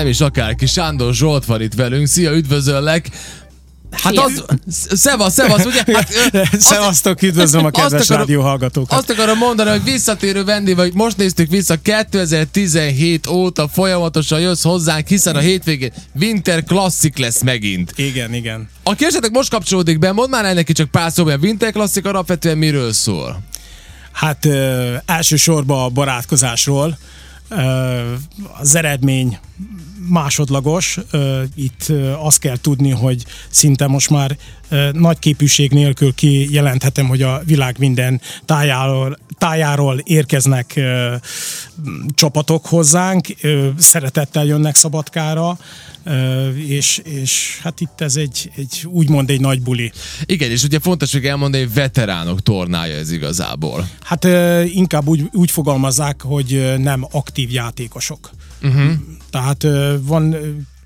nem is akárki, Sándor Zsolt van itt velünk. Szia, üdvözöllek! Hát Szia. az, szevasz, szevasz, ugye? Hát, ö, azt- Szevasztok, üdvözlöm a kedves akarom- rádió hallgatókat. Azt akarom mondani, hogy visszatérő vendég vagy, most néztük vissza 2017 óta folyamatosan jössz hozzánk, hiszen a hétvégén Winter Classic lesz megint. Igen, igen. Aki esetleg most kapcsolódik be, mondd már el neki csak pár szóban, a Winter Classic alapvetően miről szól? Hát ö, elsősorban a barátkozásról. Az eredmény másodlagos. Itt azt kell tudni, hogy szinte most már nagy képűség nélkül kijelenthetem, hogy a világ minden tájáról, tájáról érkeznek csapatok hozzánk, szeretettel jönnek Szabadkára, és, és hát itt ez egy, egy úgymond egy nagy buli. Igen, és ugye fontos, hogy elmondani, hogy veteránok tornája ez igazából. Hát inkább úgy, úgy fogalmazzák, hogy nem aktív játékosok. Mhm. Uh-huh. Tehát van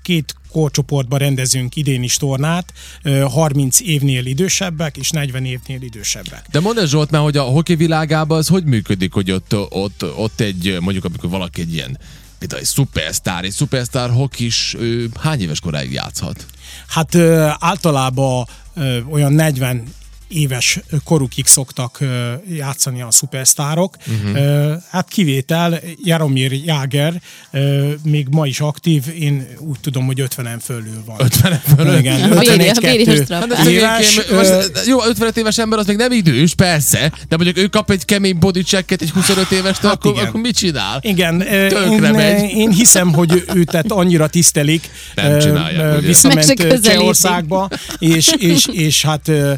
két korcsoportban rendezünk idén is tornát, ö, 30 évnél idősebbek és 40 évnél idősebbek. De mondd Zsolt már, hogy a hoki világában az hogy működik, hogy ott, ott, ott egy, mondjuk amikor valaki egy ilyen például egy szupersztár, egy szupersztár hokis, hány éves koráig játszhat? Hát általában olyan 40 éves korukig szoktak játszani a szupersztárok. Uh-huh. Hát kivétel, Jaromir Jáger ö, még ma is aktív, én úgy tudom, hogy 50-en fölül van. 50 fölött? Igen, A véri- a 51-2 vérihez trappál. Hát ez éves, most, jó, 55 éves ember az még nem idős, persze, de mondjuk ő kap egy kemény body checket egy 25 évestől, Hát akkor, igen. akkor mit csinál? Igen, Tönkre én, megy. én hiszem, hogy őt tehát annyira tisztelik, Nem ugye? visszament. Csehországba, és, és, és hát ö,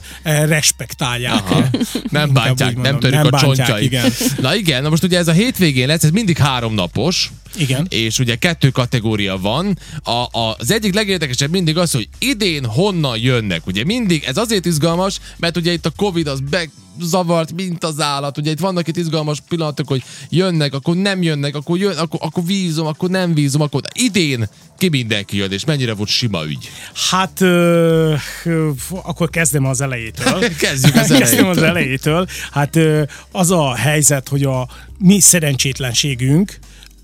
respektálják. Aha. Nem bántják, nem törik nem a bántják, csontjai. igen. Na igen, na most ugye ez a hétvégén lesz, ez mindig három napos, Igen. és ugye kettő kategória van. A, a, az egyik legérdekesebb mindig az, hogy idén honnan jönnek. Ugye mindig, ez azért izgalmas, mert ugye itt a Covid az bezavart, mint az állat. Ugye itt vannak itt izgalmas pillanatok, hogy jönnek, akkor nem jönnek, akkor, jön, akkor, akkor vízom, akkor nem vízom, akkor idén ki mindenki jön, és mennyire volt sima ügy. Hát ö, ö, akkor kezdem az elejétől. Kezdjük az Kezdem az elejétől. elejétől. Hát ö, az a helyzet, hogy a mi szerencsétlenségünk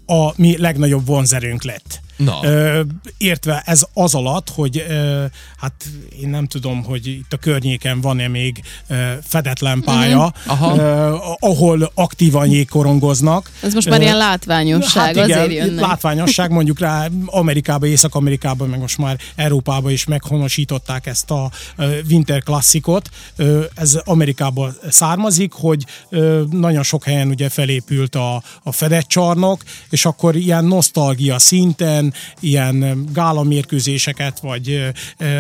a mi legnagyobb vonzerőnk lett. Na. Ö, értve ez az alatt, hogy ö, hát én nem tudom, hogy itt a környéken van-e még ö, fedetlen pálya, Aha. ö, ahol aktívan jégkorongoznak. Ez most már Ö, ilyen látványosság, Hát igen, azért jönnek. látványosság, mondjuk rá Amerikában, Észak-Amerikában, meg most már Európában is meghonosították ezt a ö, Winter Classicot. Ö, Ez Amerikából származik, hogy ö, nagyon sok helyen ugye felépült a, a fedett csarnok, és akkor ilyen nosztalgia szinten, ilyen ö, gálamérkőzéseket, vagy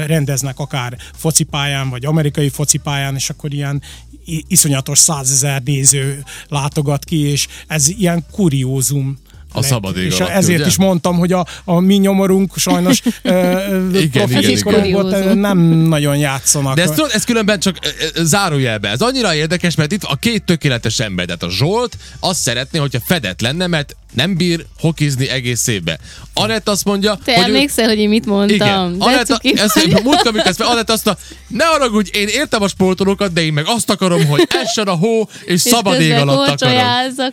rendeznek akár focipályán, vagy amerikai focipályán, és akkor ilyen iszonyatos százezer néző látogat ki, és ez ilyen kuriózum. A szabad ég És alatt, ezért ugye? is mondtam, hogy a, a mi nyomorunk sajnos Kuriózum. nem nagyon játszanak. De ez, tudod, ez különben csak zárójelbe. Ez annyira érdekes, mert itt a két tökéletes ember, tehát a Zsolt azt szeretné, hogyha fedett lenne, mert nem bír hokizni egész évbe. Anett azt mondja, Te hogy ő- emlékszel, hogy én mit mondtam? igen. De Anett, cuki ezt, múltkor, amikor ezt Anett azt mondta, ne haragudj, én értem a sportolókat, de én meg azt akarom, hogy essen a hó, és, És szabad ég alatt akarom.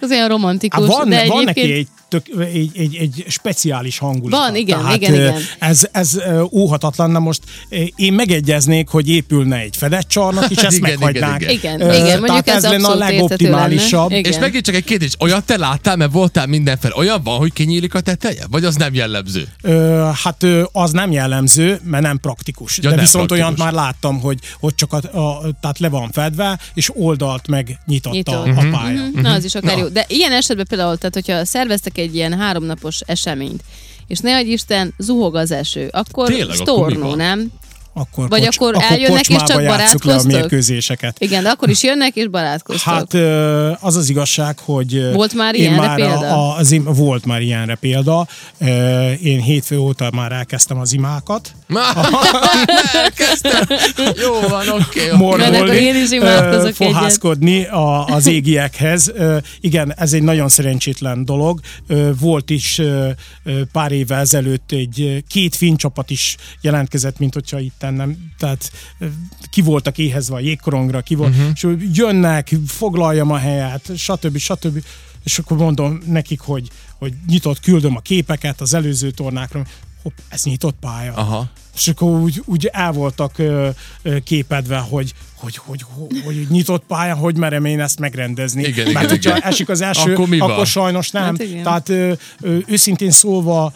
az olyan romantikus. Hát van, de van egyébként... neki egy, tök, egy, egy, egy speciális hangulata. Van, igen, Tehát, igen, igen. Ez, ez óhatatlan. Na most én megegyeznék, hogy épülne egy fedett csarnok, és ezt Igen, meghagynák. igen, igen. Igen, mondjuk tehát ez ez lenne a legoptimálisabb. lenne. Igen. És megint csak egy kérdés, olyat te láttál, mert voltál mindenfel. Olyan van, hogy kinyílik a teteje? Vagy az nem jellemző? Ö, hát az nem jellemző, mert nem praktikus. Ja, De nem viszont praktikus. olyant már láttam, hogy, hogy csak a, a, tehát le van fedve, és oldalt meg nyitotta Nyitott. a Mhm. pálya. Mhm. Na, az is akár Na. jó. De ilyen esetben például, tehát hogyha szerveztek egy ilyen háromnapos eseményt, és ne adj Isten, zuhog az eső, akkor Tényleg, akkor stornó, van? nem? Akkor, Vagy akkor eljönnek és kocsmába csak játsszuk le a barátkoztok? mérkőzéseket. Igen, de akkor is jönnek és barátkoztok. Hát az az igazság, hogy Volt már ilyenre már példa? A, az im, volt már ilyenre példa. Én hétfő óta már elkezdtem az imákat. Elkezdtem. Jó van, oké. Okay, akkor én is imádkozok fohászkodni a, az égiekhez. Igen, ez egy nagyon szerencsétlen dolog. Volt is pár évvel ezelőtt egy két finn csapat is jelentkezett, mint hogyha itt nem, tehát ki voltak éhezve a jégkorongra, ki volt, uh-huh. és jönnek, foglaljam a helyet, stb. stb. És akkor mondom nekik, hogy hogy nyitott, küldöm a képeket az előző tornákra, hopp, ez nyitott pálya. Aha. És akkor úgy, úgy el voltak ö, ö, képedve, hogy, hogy, hogy, hogy, hogy nyitott pálya, hogy merem én ezt megrendezni. Igen, Mert igen, hogyha igen. esik az első, Akkor mi van? akkor sajnos nem. Hát igen. Tehát ö, ö, őszintén szólva,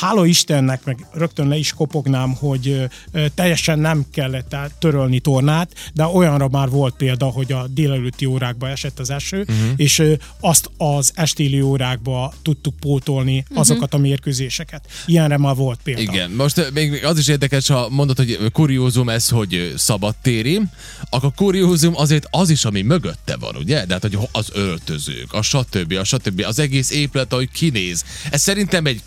hála Istennek, meg rögtön le is kopognám, hogy teljesen nem kellett el- törölni tornát, de olyanra már volt példa, hogy a délelőtti órákba esett az eső, uh-huh. és azt az estéli órákba tudtuk pótolni Mhm. azokat a mérkőzéseket. Ilyenre már volt példa. Igen, most még az is érdekes, ha mondod, hogy kuriózum ez, hogy szabadtéri, akkor kuriózum azért az is, ami mögötte van, ugye? De hát, hogy az öltözők, a stb., a stb., az egész épület, ahogy kinéz. Ez szerintem egy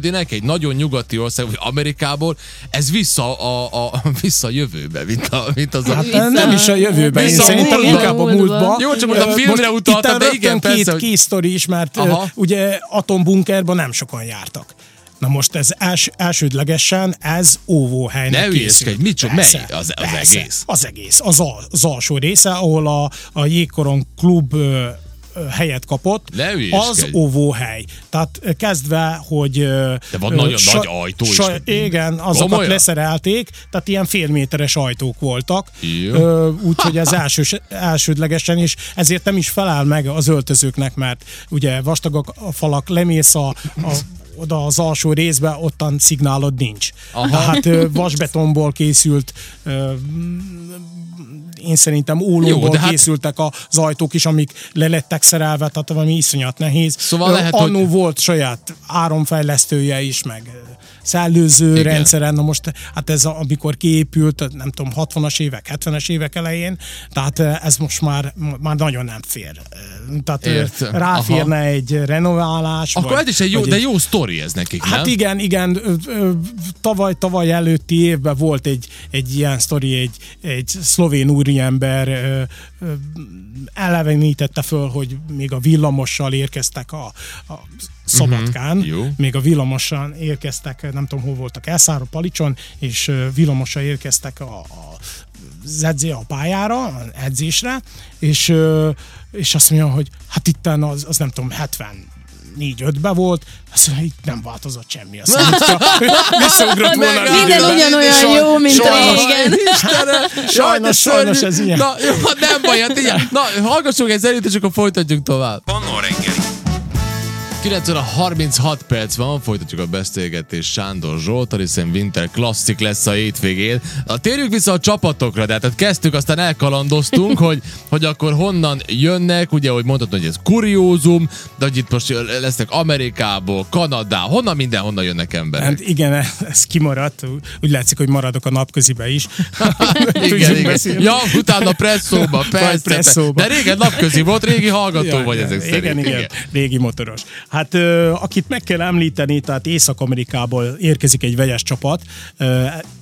külföldinek, egy nagyon nyugati ország, vagy Amerikából, ez vissza a, a, vissza a jövőbe, mint, a, mint az a... Hát Vissza- nem is a jövőben, én a szerintem inkább a Múltba. Jó, csak most a filmre utaltam, de igen, persze, két hogy- is, mert Aha. ugye atombunkerban nem sokan jártak. Na most ez els, elsődlegesen ez óvóhelynek Ne hülyeskedj, mit csak- mely az- az persze, egész? Az egész, az, al, az alsó része, ahol a, a Jégkoron klub helyet kapott, az óvóhely. Tehát kezdve, hogy... De van ö, nagyon sa- nagy ajtó is, sa- minden. Igen, azokat Komolyan? leszerelték, tehát ilyen félméteres ajtók voltak. Úgyhogy ez elsős, elsődlegesen, és ezért nem is felel meg az öltözőknek, mert ugye vastagak a falak, lemész a, a oda az alsó részbe, ottan szignálod nincs. Aha. Tehát vasbetonból készült én szerintem Jó, ólomból de hát- készültek az ajtók is, amik le lettek szerelve, tehát valami iszonyat nehéz. Szóval lehet, Annó hogy- volt saját áramfejlesztője is, meg szellőző Igen. rendszeren, na most hát ez a- amikor kiépült, nem tudom, 60-as évek, 70-es évek elején, tehát ö, ez most már, már nagyon nem fér. Ö, Tehát ö, Értem. ráférne egy renoválás. Akkor vagy, ez is egy jó, de jó sztori ez nekik, Hát nem? igen, igen, ö, tavaly, tavaly előtti évben volt egy, egy ilyen sztori, egy, egy szlovén úriember elevenítette föl, hogy még a villamossal érkeztek a, a Szabadkán, jó. még a villamosan érkeztek, nem tudom, hol voltak, Elszára, Palicson, és ö, villamossal érkeztek a, a az edzé a pályára, az edzésre, és, és azt mondja, hogy hát itten az, az nem tudom, 70 4-5-be volt, azt mondja, itt nem változott semmi. Azt mondja, mintha visszaugrott volna. az Minden ugyanolyan Saj- jó, mint sajnos- régen. Istenem, Sajnos, sajnos ez ilyen. Na, jó, hát nem baj, hát igen. Na, hallgassuk egy zenét, és akkor folytatjuk tovább. Reggeli. 9 óra 36 perc van, folytatjuk a beszélgetést Sándor Zsoltal, hiszen Winter Classic lesz a hétvégén. Na, térjünk vissza a csapatokra, de hát kezdtük, aztán elkalandoztunk, hogy, hogy akkor honnan jönnek, ugye, hogy mondtad, hogy ez kuriózum, de hogy itt most lesznek Amerikából, Kanadá, honnan mindenhonnan jönnek emberek. Hát igen, ez kimaradt. Úgy látszik, hogy maradok a napközibe is. igen, igen. beszélni. Ja, utána presszóba, persze. presszóba. De régen napközi volt, régi hallgató Ja, vagy ezek igen, szerint. Igen, régi motoros. Hát akit meg kell említeni, tehát Észak-Amerikából érkezik egy vegyes csapat.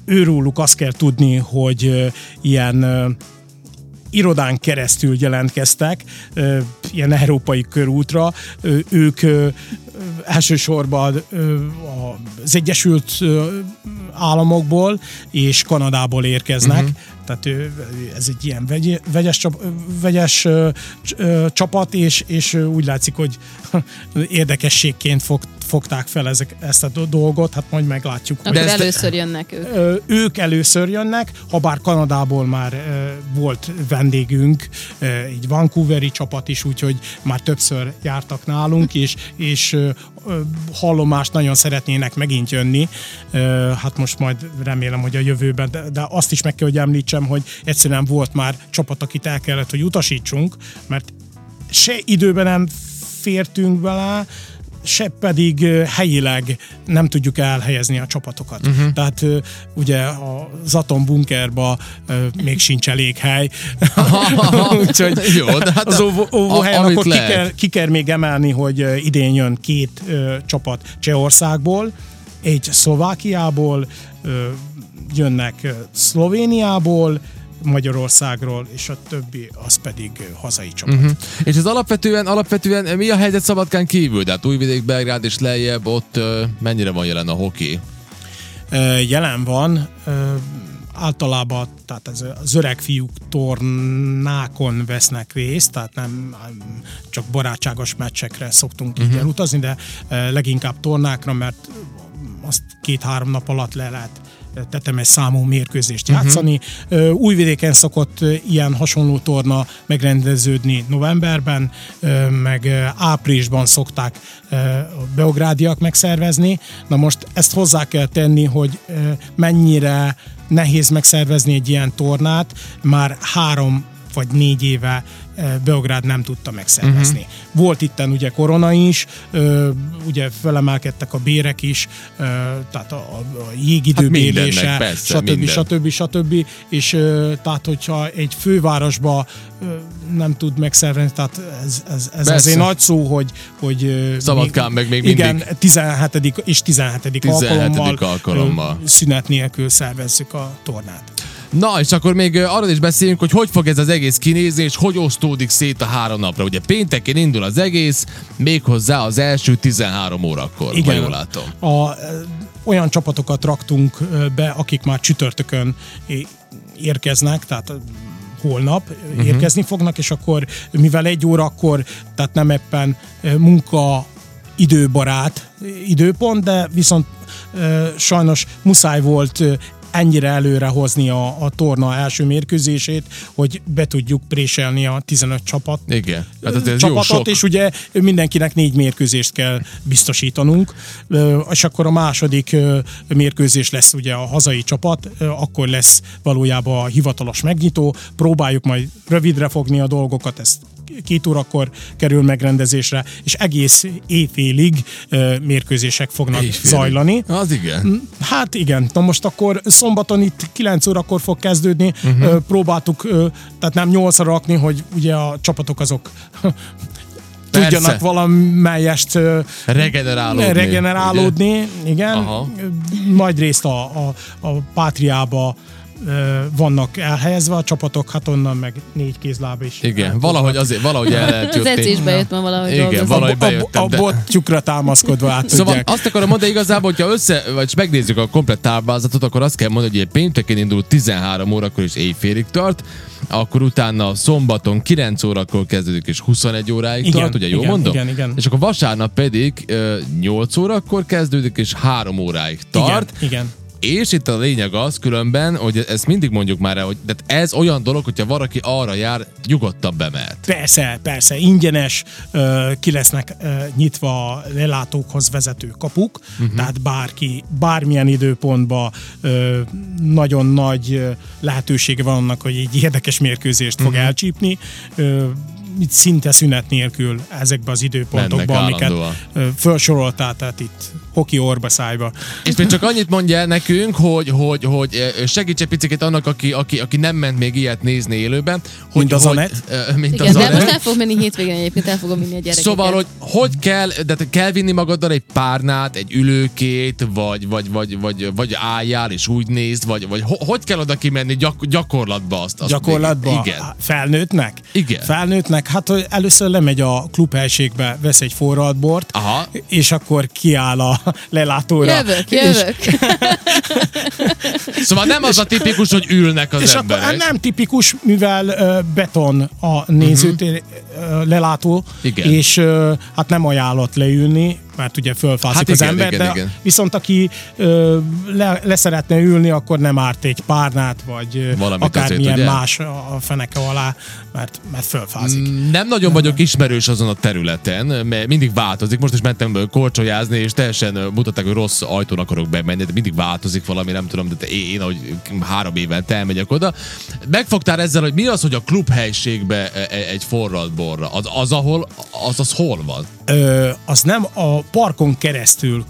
Őróluk azt kell tudni, hogy ilyen irodán keresztül jelentkeztek, ilyen európai körútra. Ők elsősorban az Egyesült Államokból és Kanadából érkeznek. Uh-huh. Tehát ez egy ilyen vegy, vegyes, csap, vegyes csapat, és, és úgy látszik, hogy érdekességként fog, fogták fel ezek, ezt a do- dolgot, hát majd meglátjuk. Akkor ezt- először jönnek ők. Ők először jönnek, ha bár Kanadából már volt vendégünk, egy Vancouveri csapat is, úgyhogy már többször jártak nálunk, és, és hallomást nagyon szeretnének megint jönni. Hát most majd remélem, hogy a jövőben, de, de azt is meg kell, hogy említsem, hogy egyszerűen volt már csapat, akit el kellett, hogy utasítsunk, mert se időben nem fértünk bele, se pedig helyileg nem tudjuk elhelyezni a csapatokat. Uh-huh. Tehát ugye az atombunkerba még sincs elég hely. Úgyhogy Jó, de hát az óvó, óvóhelyen akkor ki kell, ki kell még emelni, hogy idén jön két ö, csapat Csehországból, egy Szlovákiából, ö, jönnek ö, Szlovéniából, Magyarországról, és a többi az pedig hazai csapat. Uh-huh. És ez alapvetően, alapvetően mi a helyzet Szabadkán kívül? Tehát Újvidék, Belgrád és lejjebb, ott mennyire van jelen a hoki? Jelen van. Általában tehát ez az öreg fiúk tornákon vesznek részt, tehát nem csak barátságos meccsekre szoktunk uh-huh. így elutazni, de leginkább tornákra, mert azt két-három nap alatt le lehet tetemes számú mérkőzést uh-huh. játszani. Újvidéken szokott ilyen hasonló torna megrendeződni novemberben, meg áprilisban szokták a beográdiak megszervezni. Na most ezt hozzá kell tenni, hogy mennyire nehéz megszervezni egy ilyen tornát, már három vagy négy éve Beográd nem tudta megszervezni. Uh-huh. Volt itten ugye korona is, ugye felemelkedtek a bérek is, tehát a, a jégidő hát bélése, persze, stb. Minden. stb. stb. És tehát, hogyha egy fővárosba nem tud megszervezni, tehát ez, ez, ez azért nagy szó, hogy, hogy Szabadkán meg még igen, mindig. 17. és 17. 17. alkalommal, alkalommal szünet nélkül szervezzük a tornát. Na, és akkor még arról is beszéljünk, hogy hogy fog ez az egész kinézni, és hogy osztódik szét a három napra. Ugye pénteken indul az egész, méghozzá az első 13 órakor, Igen. ha jól látom. A, olyan csapatokat raktunk be, akik már csütörtökön érkeznek, tehát holnap uh-huh. érkezni fognak, és akkor mivel egy óra, akkor tehát nem éppen munka időbarát időpont, de viszont sajnos muszáj volt ennyire előre hozni a, a torna első mérkőzését, hogy be tudjuk préselni a 15 csapat. Igen. Hát ez csapatot, jó sok. és ugye mindenkinek négy mérkőzést kell biztosítanunk, és akkor a második mérkőzés lesz ugye a hazai csapat, akkor lesz valójában a hivatalos megnyitó, próbáljuk majd rövidre fogni a dolgokat, ezt két órakor kerül megrendezésre, és egész éjfélig mérkőzések fognak Éjfélig. zajlani. Az igen. Mm, hát igen. Na most akkor szombaton itt 9 órakor fog kezdődni. Uh-huh. Próbáltuk, tehát nem 8 rakni, hogy ugye a csapatok azok Persze. tudjanak valamelyest regenerálódni. regenerálódni igen. Aha. Nagy részt a, a, a Pátriába vannak elhelyezve a csapatok, hát onnan meg négy kézláb is. Igen, valahogy azért, valahogy el lehet jutni. Az edzésbe jött ma valahogy Igen, valahogy bejöttem. A, a, a botjukra támaszkodva át Szóval tudják. azt akarom mondani igazából, hogyha össze, vagy megnézzük a komplet táblázatot, akkor azt kell mondani, hogy pénteken indul 13 órakor és éjfélig tart, akkor utána szombaton 9 órakor kezdődik és 21 óráig igen, tart, ugye jól igen, mondom? Igen, igen. És akkor vasárnap pedig 8 órakor kezdődik és 3 óráig tart. Igen, igen. És itt a lényeg az különben, hogy ezt mindig mondjuk már el, hogy de ez olyan dolog, hogyha valaki arra jár, nyugodtan bemehet. Persze, persze, ingyenes, ki lesznek nyitva a lelátókhoz vezető kapuk, uh-huh. tehát bárki, bármilyen időpontban nagyon nagy lehetősége van annak, hogy egy érdekes mérkőzést fog uh-huh. elcsípni szinte szünet nélkül ezekbe az időpontokban, amiket felsoroltál, tehát itt hoki orba szájba. És még csak annyit mondja nekünk, hogy, hogy, hogy segíts egy picit annak, aki, aki, aki nem ment még ilyet nézni élőben. Hogy, mint az hogy, Anett? Mint Igen, az de most el fog menni hétvégén egyébként, el fogom vinni a gyerekeket. Szóval, hogy hogy kell, de te kell vinni magaddal egy párnát, egy ülőkét, vagy, vagy, vagy, vagy, vagy álljál és úgy nézd, vagy, vagy hogy kell oda kimenni gyak, gyakorlatba azt? azt gyakorlatba? Még, igen. Felnőttnek? Igen. Felnőttnek? Hát hogy először lemegy a klubhelységbe, vesz egy forradbort, Aha. és akkor kiáll a lelátóra. Jövök, jövök. És... szóval nem az a tipikus, hogy ülnek az és emberek. Akkor nem tipikus, mivel uh, beton a nézőtér uh, lelátó, Igen. és uh, hát nem ajánlott leülni, mert ugye fölfászik hát az igen, ember, igen, de igen. viszont aki ö, le, le szeretne ülni, akkor nem árt egy párnát, vagy Valamit akármilyen azért, más a feneke alá, mert, mert fölfázik. Mm, nem nagyon vagyok ismerős azon a területen, mert mindig változik. Most is mentem korcsolyázni, és teljesen mutatták, hogy rossz ajtón akarok bemenni, de mindig változik valami, nem tudom, de én, ahogy három éven elmegyek oda. Megfogtál ezzel, hogy mi az, hogy a klubhelységbe e, e, egy forradborra? Az, az ahol, az, az hol van? Ö, az nem a parkon keresztül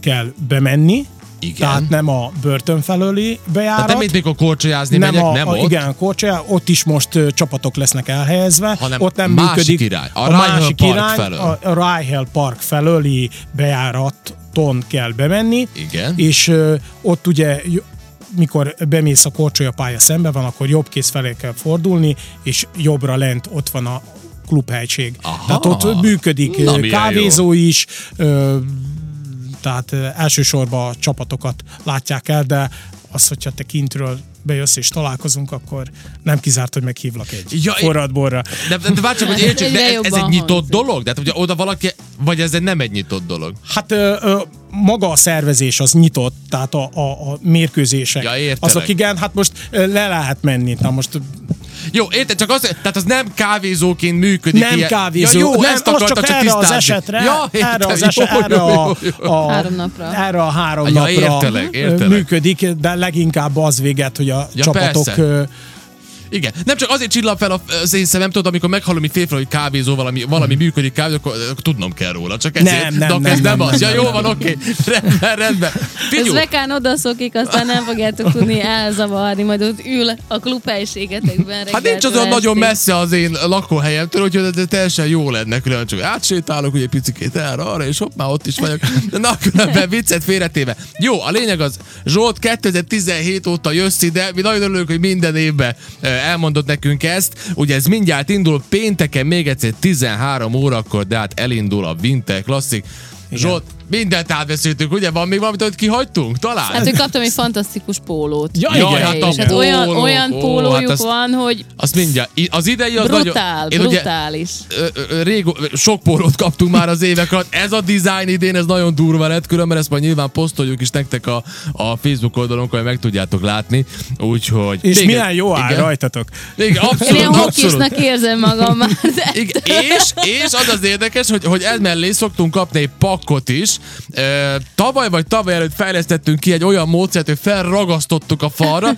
kell bemenni, igen. Tehát nem a börtön felőli bejárat. Tehát nem mint mikor korcsolyázni nem megyek, a, nem a, ott? Igen, korcsolyá, ott is most uh, csapatok lesznek elhelyezve. Hanem ott nem másik működik. Irány, a, a másik irány, felől. a, a Ryle Park felőli bejáraton kell bemenni. Igen. És uh, ott ugye mikor bemész a korcsolyapálya szembe van, akkor jobb kéz felé kell fordulni, és jobbra lent ott van a klubhelység. Aha. Tehát ott működik Na, kávézó jó. is, tehát elsősorban a csapatokat látják el, de az, hogyha te kintről bejössz és találkozunk, akkor nem kizárt, hogy meghívlak egy Ja, ja, én- forrad borra. De, de, de várj csak, hogy értsük, de ez, ez egy nyitott hangzik. dolog? Tehát ugye oda valaki, vagy ez egy nem egy nyitott dolog? Hát ö, ö, maga a szervezés az nyitott, tehát a, a, a mérkőzések. Ja, értelek. azok igen, hát most le lehet menni. Na most Jó, érted, csak az, tehát az nem kávézóként működik. nem ilyen. kávézó, Ja, jó, nem, ezt az akarta, csak erre az esetre, ja, értem, erre, az jó, eset, jó, erre, a, a, Három napra. erre a három Ja, napra értelek, értelek. működik, de leginkább az véget, hogy a Ja, csapatok persze. Igen, nem csak azért csillan fel az én szemem, tudod, amikor meghallom, hogy félfel, hogy kávézó, valami, valami működik kávézó, akkor, akkor tudnom kell róla. Csak ezért. Nem, nem, De nem, ez nem, nem, az. nem, ja, jó nem, van, oké. Rendben, rendben. Ez Figyelj, vekán odaszokik, aztán nem fogjátok tudni elzavarni, majd ott ül a klubhelyiségetekben. Hát nincs az reggeltől olyan nagyon messze az én lakóhelyemtől, úgyhogy ez teljesen jó lenne, külön csak átsétálok ugye picikét erre, arra, és hopp, már ott is vagyok. De na, különben viccet félretéve. Jó, a lényeg az, Zsolt 2017 óta jössz ide, mi nagyon örülünk, hogy minden évben elmondott nekünk ezt. Ugye ez mindjárt indul, pénteken még egyszer 13 órakor, de hát elindul a Winter Classic. Zsolt, mindent átbeszéltünk, ugye? Van még valamit, amit kihagytunk? Talán? Hát, hogy kaptam egy fantasztikus pólót. Ja, Jaj, igen. hát a és hát olyan, olyan ó, pólójuk hát azt- van, hogy Azt mindjárt. Az idei az brutál, nagyon... Én ugye- brutális. ö, ö, rég, sok pólót kaptunk már az évek alatt. Ez a design idén, ez nagyon durva lett, különben ezt majd nyilván posztoljuk is nektek a, a Facebook oldalunkon, hogy meg tudjátok látni. Úgyhogy... és még milyen jó áll igen. rajtatok. Igen, Én abszolút, ilyen abszolút. hokisnak érzem magam már, de Igen, és, és az az érdekes, hogy, hogy ez mellé szoktunk kapni egy pakkot is. Tavaly vagy tavaly előtt fejlesztettünk ki egy olyan módszert, hogy felragasztottuk a falra,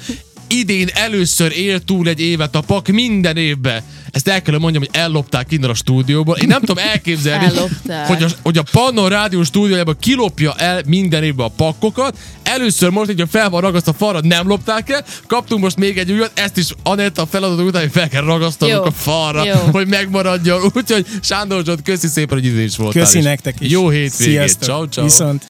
idén először él túl egy évet a pak minden évben. Ezt el kell mondjam, hogy ellopták innen a stúdióból. Én nem tudom elképzelni, hogy a, hogy a Pannon Rádió stúdiójában kilopja el minden évben a pakkokat. Először most, hogyha fel van ragaszt a falra, nem lopták el. Kaptunk most még egy újat, ezt is Anetta feladat után, hogy fel kell ragasztanunk Jó. a falra, Jó. hogy megmaradjon. Úgyhogy Sándor Zsolt, köszi szépen, hogy idén is voltál. Köszi nektek is. Jó hétvégét. Sziasztok. Ciao, ciao. Viszont.